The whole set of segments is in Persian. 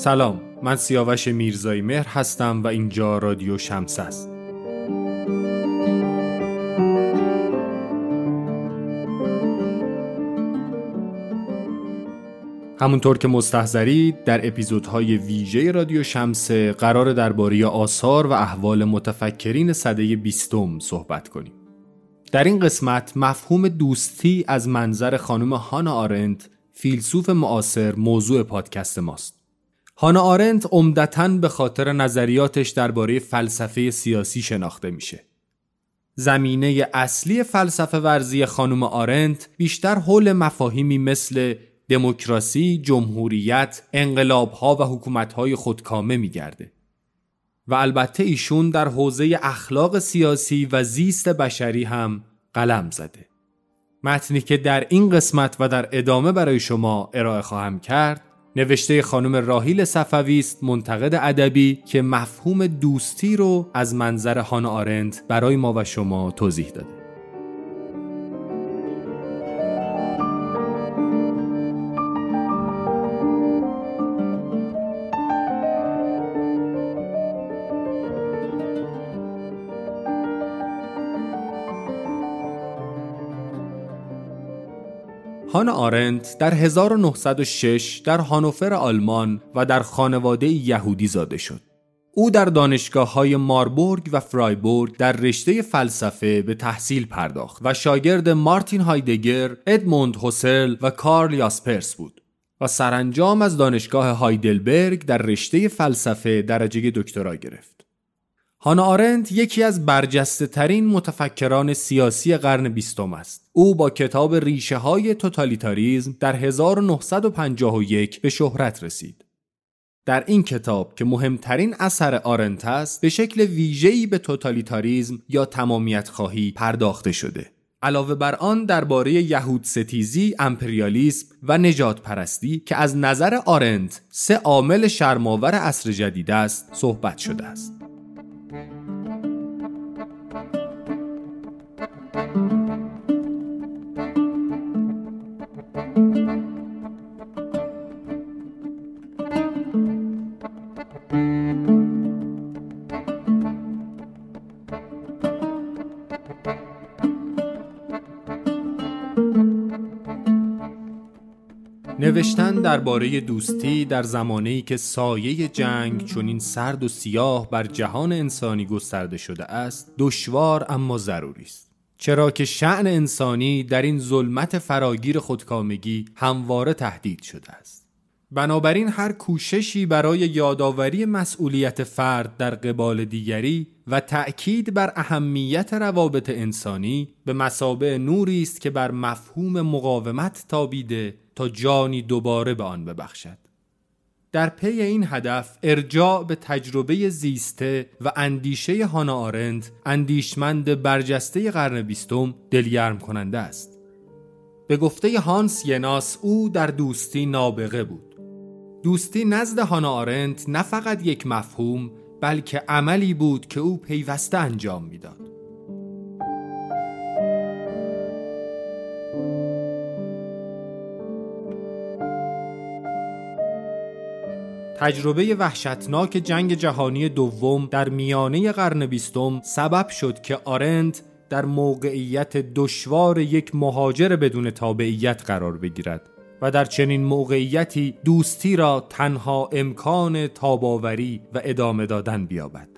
سلام من سیاوش میرزایی مهر هستم و اینجا رادیو شمس است. همونطور که مستحضرید در اپیزودهای ویژه رادیو شمس قرار درباره آثار و احوال متفکرین صده بیستم صحبت کنیم. در این قسمت مفهوم دوستی از منظر خانم هانا آرنت فیلسوف معاصر موضوع پادکست ماست. هانا آرنت عمدتا به خاطر نظریاتش درباره فلسفه سیاسی شناخته میشه. زمینه اصلی فلسفه ورزی خانم آرنت بیشتر حول مفاهیمی مثل دموکراسی، جمهوریت، انقلابها و حکومتهای خودکامه میگرده. و البته ایشون در حوزه اخلاق سیاسی و زیست بشری هم قلم زده. متنی که در این قسمت و در ادامه برای شما ارائه خواهم کرد نوشته خانم راهیل صفوی است منتقد ادبی که مفهوم دوستی رو از منظر هان آرنت برای ما و شما توضیح داده. هانا آرنت در 1906 در هانوفر آلمان و در خانواده یهودی زاده شد. او در دانشگاه های ماربورگ و فرایبورگ در رشته فلسفه به تحصیل پرداخت و شاگرد مارتین هایدگر، ادموند هوسل و کارل یاسپرس بود و سرانجام از دانشگاه هایدلبرگ در رشته فلسفه درجه دکترا گرفت. هانا آرنت یکی از برجسته ترین متفکران سیاسی قرن بیستم است. او با کتاب ریشه های توتالیتاریزم در 1951 به شهرت رسید. در این کتاب که مهمترین اثر آرنت است به شکل ویژه‌ای به توتالیتاریزم یا تمامیت خواهی پرداخته شده. علاوه بر آن درباره یهود ستیزی، امپریالیسم و نجات پرستی که از نظر آرنت سه عامل شرماور عصر جدید است صحبت شده است. نوشتن درباره دوستی در زمانه‌ای که سایه جنگ چنین سرد و سیاه بر جهان انسانی گسترده شده است دشوار اما ضروری است. چرا که شعن انسانی در این ظلمت فراگیر خودکامگی همواره تهدید شده است. بنابراین هر کوششی برای یادآوری مسئولیت فرد در قبال دیگری و تأکید بر اهمیت روابط انسانی به مسابع نوری است که بر مفهوم مقاومت تابیده تا جانی دوباره به آن ببخشد. در پی این هدف ارجاع به تجربه زیسته و اندیشه هانا آرند اندیشمند برجسته قرن بیستم دلگرم کننده است. به گفته هانس یناس او در دوستی نابغه بود. دوستی نزد هانا آرنت نه فقط یک مفهوم بلکه عملی بود که او پیوسته انجام می‌داد. تجربه وحشتناک جنگ جهانی دوم در میانه قرن بیستم سبب شد که آرند در موقعیت دشوار یک مهاجر بدون تابعیت قرار بگیرد. و در چنین موقعیتی دوستی را تنها امکان تاباوری و ادامه دادن بیابد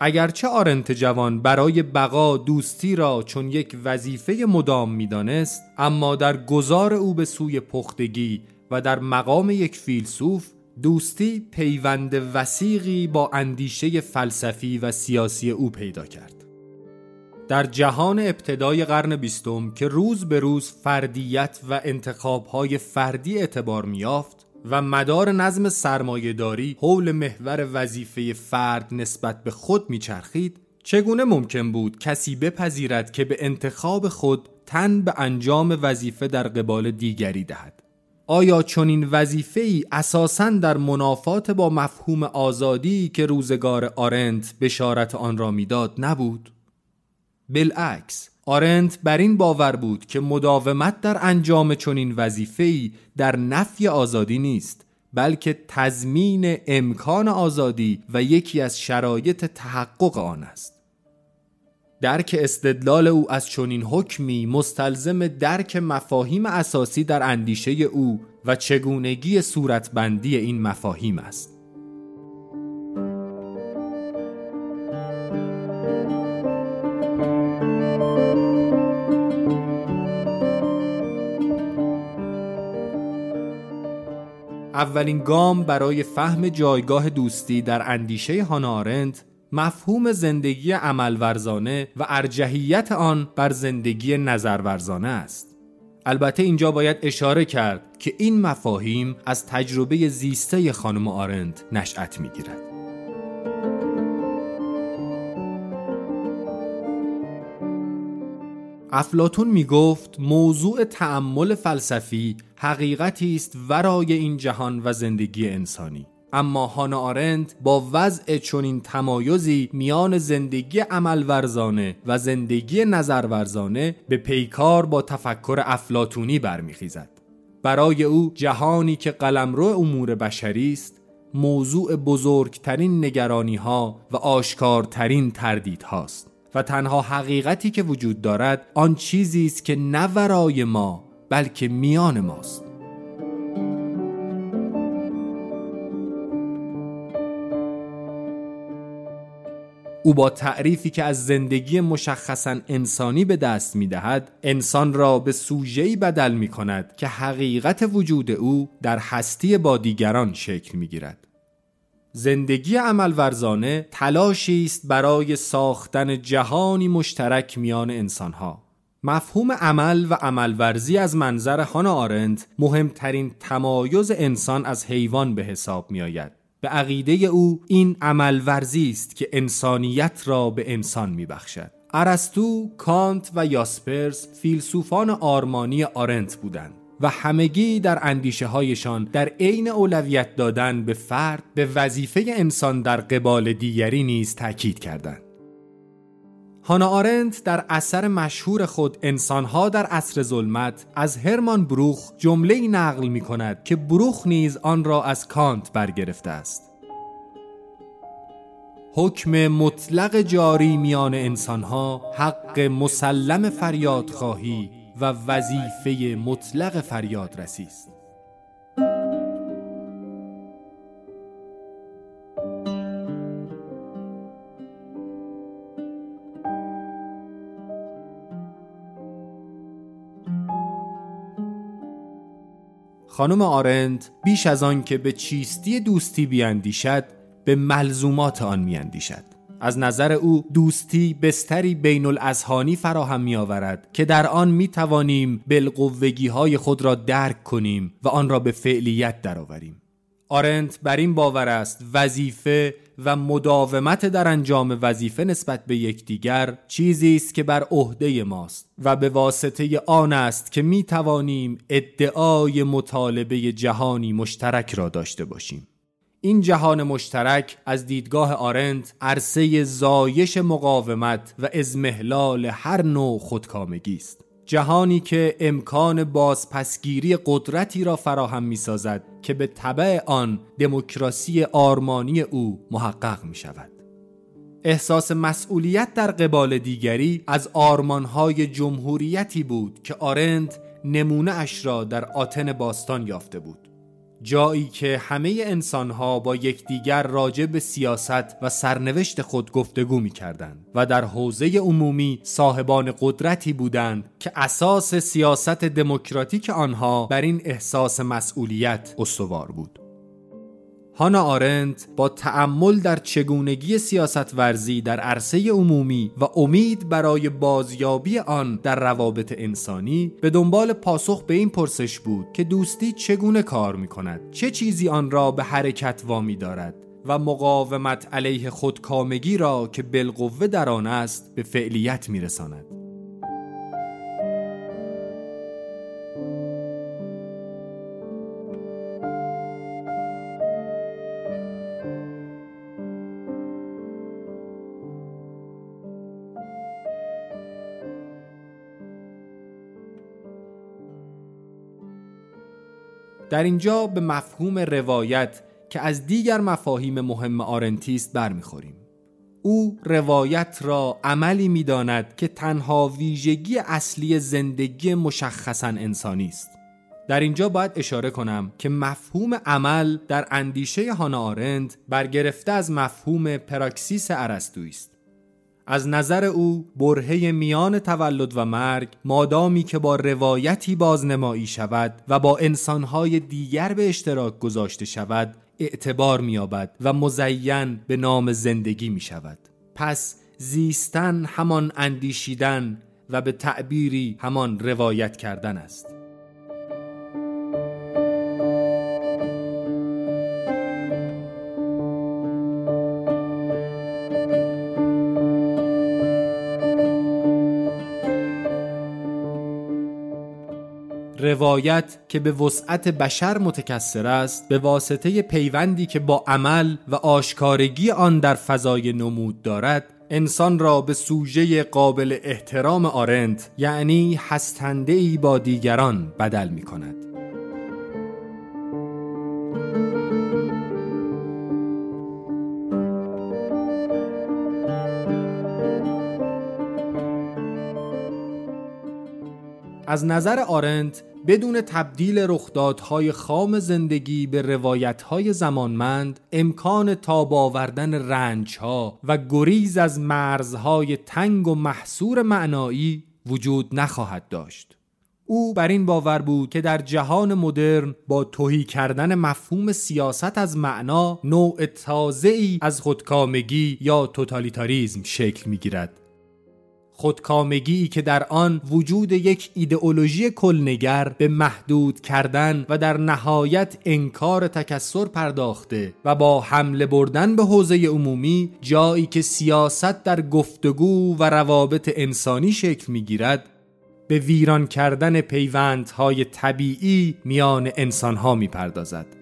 اگرچه آرنت جوان برای بقا دوستی را چون یک وظیفه مدام می‌دانست اما در گذار او به سوی پختگی و در مقام یک فیلسوف دوستی پیوند وسیقی با اندیشه فلسفی و سیاسی او پیدا کرد. در جهان ابتدای قرن بیستم که روز به روز فردیت و انتخابهای فردی اعتبار میافت و مدار نظم سرمایهداری حول محور وظیفه فرد نسبت به خود میچرخید چگونه ممکن بود کسی بپذیرد که به انتخاب خود تن به انجام وظیفه در قبال دیگری دهد آیا چنین وظیفه ای اساساً در منافات با مفهوم آزادی که روزگار آرنت بشارت آن را می‌داد نبود؟ بالعکس آرنت بر این باور بود که مداومت در انجام چنین ای در نفی آزادی نیست بلکه تضمین امکان آزادی و یکی از شرایط تحقق آن است. درک استدلال او از چنین حکمی مستلزم درک مفاهیم اساسی در اندیشه او و چگونگی صورتبندی این مفاهیم است. اولین گام برای فهم جایگاه دوستی در اندیشه هانارند مفهوم زندگی عملورزانه و ارجحیت آن بر زندگی نظرورزانه است. البته اینجا باید اشاره کرد که این مفاهیم از تجربه زیسته خانم آرند نشأت می‌گیرد. افلاتون می گفت موضوع تعمل فلسفی حقیقتی است ورای این جهان و زندگی انسانی. اما هانا آرند با وضع چنین تمایزی میان زندگی عملورزانه و زندگی نظرورزانه به پیکار با تفکر افلاتونی برمیخیزد. برای او جهانی که قلمرو امور بشری است موضوع بزرگترین نگرانی ها و آشکارترین تردید هاست و تنها حقیقتی که وجود دارد آن چیزی است که نه ورای ما بلکه میان ماست او با تعریفی که از زندگی مشخصا انسانی به دست می دهد انسان را به سوژه‌ای بدل می کند که حقیقت وجود او در هستی با دیگران شکل می گیرد. زندگی عمل ورزانه تلاشی است برای ساختن جهانی مشترک میان انسانها. مفهوم عمل و عملورزی از منظر هانا آرند مهمترین تمایز انسان از حیوان به حساب می آید. به عقیده او این عمل ورزی است که انسانیت را به انسان میبخشد ارسطو، کانت و یاسپرس فیلسوفان آرمانی آرنت بودند و همگی در اندیشه هایشان در عین اولویت دادن به فرد به وظیفه انسان در قبال دیگری نیز تاکید کردند. هانا آرنت در اثر مشهور خود انسانها در عصر ظلمت از هرمان بروخ جمله نقل می کند که بروخ نیز آن را از کانت برگرفته است حکم مطلق جاری میان انسانها حق مسلم فریاد خواهی و وظیفه مطلق فریاد است. خانم آرند بیش از آن که به چیستی دوستی بیاندیشد به ملزومات آن میاندیشد. از نظر او دوستی بستری بین الازهانی فراهم می آورد که در آن می توانیم بالقوگی های خود را درک کنیم و آن را به فعلیت درآوریم. آرنت بر این باور است وظیفه و مداومت در انجام وظیفه نسبت به یکدیگر چیزی است که بر عهده ماست و به واسطه آن است که می توانیم ادعای مطالبه جهانی مشترک را داشته باشیم این جهان مشترک از دیدگاه آرند عرصه زایش مقاومت و ازمهلال هر نوع خودکامگی است جهانی که امکان بازپسگیری قدرتی را فراهم می سازد که به طبع آن دموکراسی آرمانی او محقق می شود. احساس مسئولیت در قبال دیگری از آرمانهای جمهوریتی بود که آرند نمونه اش را در آتن باستان یافته بود. جایی که همه انسانها با یکدیگر راجع به سیاست و سرنوشت خود گفتگو می کردند و در حوزه عمومی صاحبان قدرتی بودند که اساس سیاست دموکراتیک آنها بر این احساس مسئولیت استوار بود. هانا آرنت با تأمل در چگونگی سیاست ورزی در عرصه عمومی و امید برای بازیابی آن در روابط انسانی به دنبال پاسخ به این پرسش بود که دوستی چگونه کار می کند چه چیزی آن را به حرکت وامی دارد و مقاومت علیه خودکامگی را که بالقوه در آن است به فعلیت می رساند. در اینجا به مفهوم روایت که از دیگر مفاهیم مهم آرنت است برمیخوریم. او روایت را عملی می‌داند که تنها ویژگی اصلی زندگی مشخصا انسانی است. در اینجا باید اشاره کنم که مفهوم عمل در اندیشه هانا آرنت برگرفته از مفهوم پراکسیس ارسطویی است. از نظر او برهه میان تولد و مرگ مادامی که با روایتی بازنمایی شود و با انسانهای دیگر به اشتراک گذاشته شود اعتبار مییابد و مزین به نام زندگی می شود پس زیستن همان اندیشیدن و به تعبیری همان روایت کردن است. روایت که به وسعت بشر متکثر است به واسطه پیوندی که با عمل و آشکارگی آن در فضای نمود دارد انسان را به سوژه قابل احترام آرنت یعنی هستنده ای با دیگران بدل می کند از نظر آرنت بدون تبدیل رخدادهای خام زندگی به روایتهای زمانمند امکان تاب آوردن رنجها و گریز از مرزهای تنگ و محصور معنایی وجود نخواهد داشت. او بر این باور بود که در جهان مدرن با توهی کردن مفهوم سیاست از معنا نوع تازه ای از خودکامگی یا توتالیتاریزم شکل می گیرد خودکامگی که در آن وجود یک ایدئولوژی کلنگر به محدود کردن و در نهایت انکار تکسر پرداخته و با حمله بردن به حوزه عمومی جایی که سیاست در گفتگو و روابط انسانی شکل می‌گیرد به ویران کردن پیوندهای طبیعی میان انسانها می‌پردازد.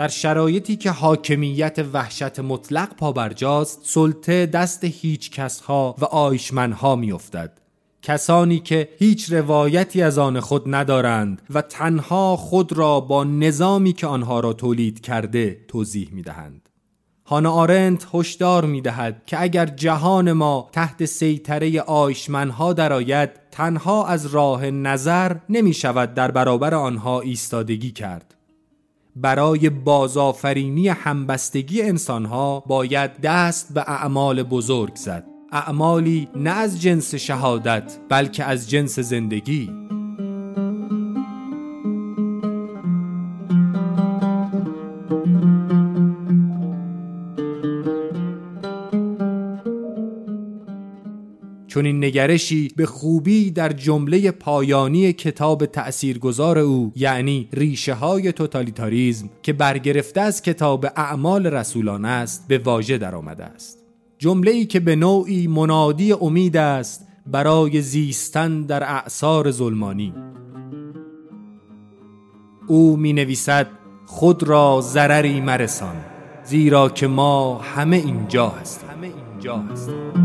در شرایطی که حاکمیت وحشت مطلق پابرجاست سلطه دست هیچ کسها و آیشمنها میافتد کسانی که هیچ روایتی از آن خود ندارند و تنها خود را با نظامی که آنها را تولید کرده توضیح می دهند. هانا آرنت هشدار می دهد که اگر جهان ما تحت سیطره آیشمنها درآید تنها از راه نظر نمی شود در برابر آنها ایستادگی کرد برای بازآفرینی همبستگی انسانها باید دست به اعمال بزرگ زد. اعمالی نه از جنس شهادت بلکه از جنس زندگی. چون این نگرشی به خوبی در جمله پایانی کتاب تأثیرگذار او یعنی ریشه های توتالیتاریزم که برگرفته از کتاب اعمال رسولان است به واژه در آمده است. جمله ای که به نوعی منادی امید است برای زیستن در اعثار ظلمانی. او می نویسد خود را ضرری مرسان زیرا که ما همه اینجا هستیم. همه اینجا هستیم.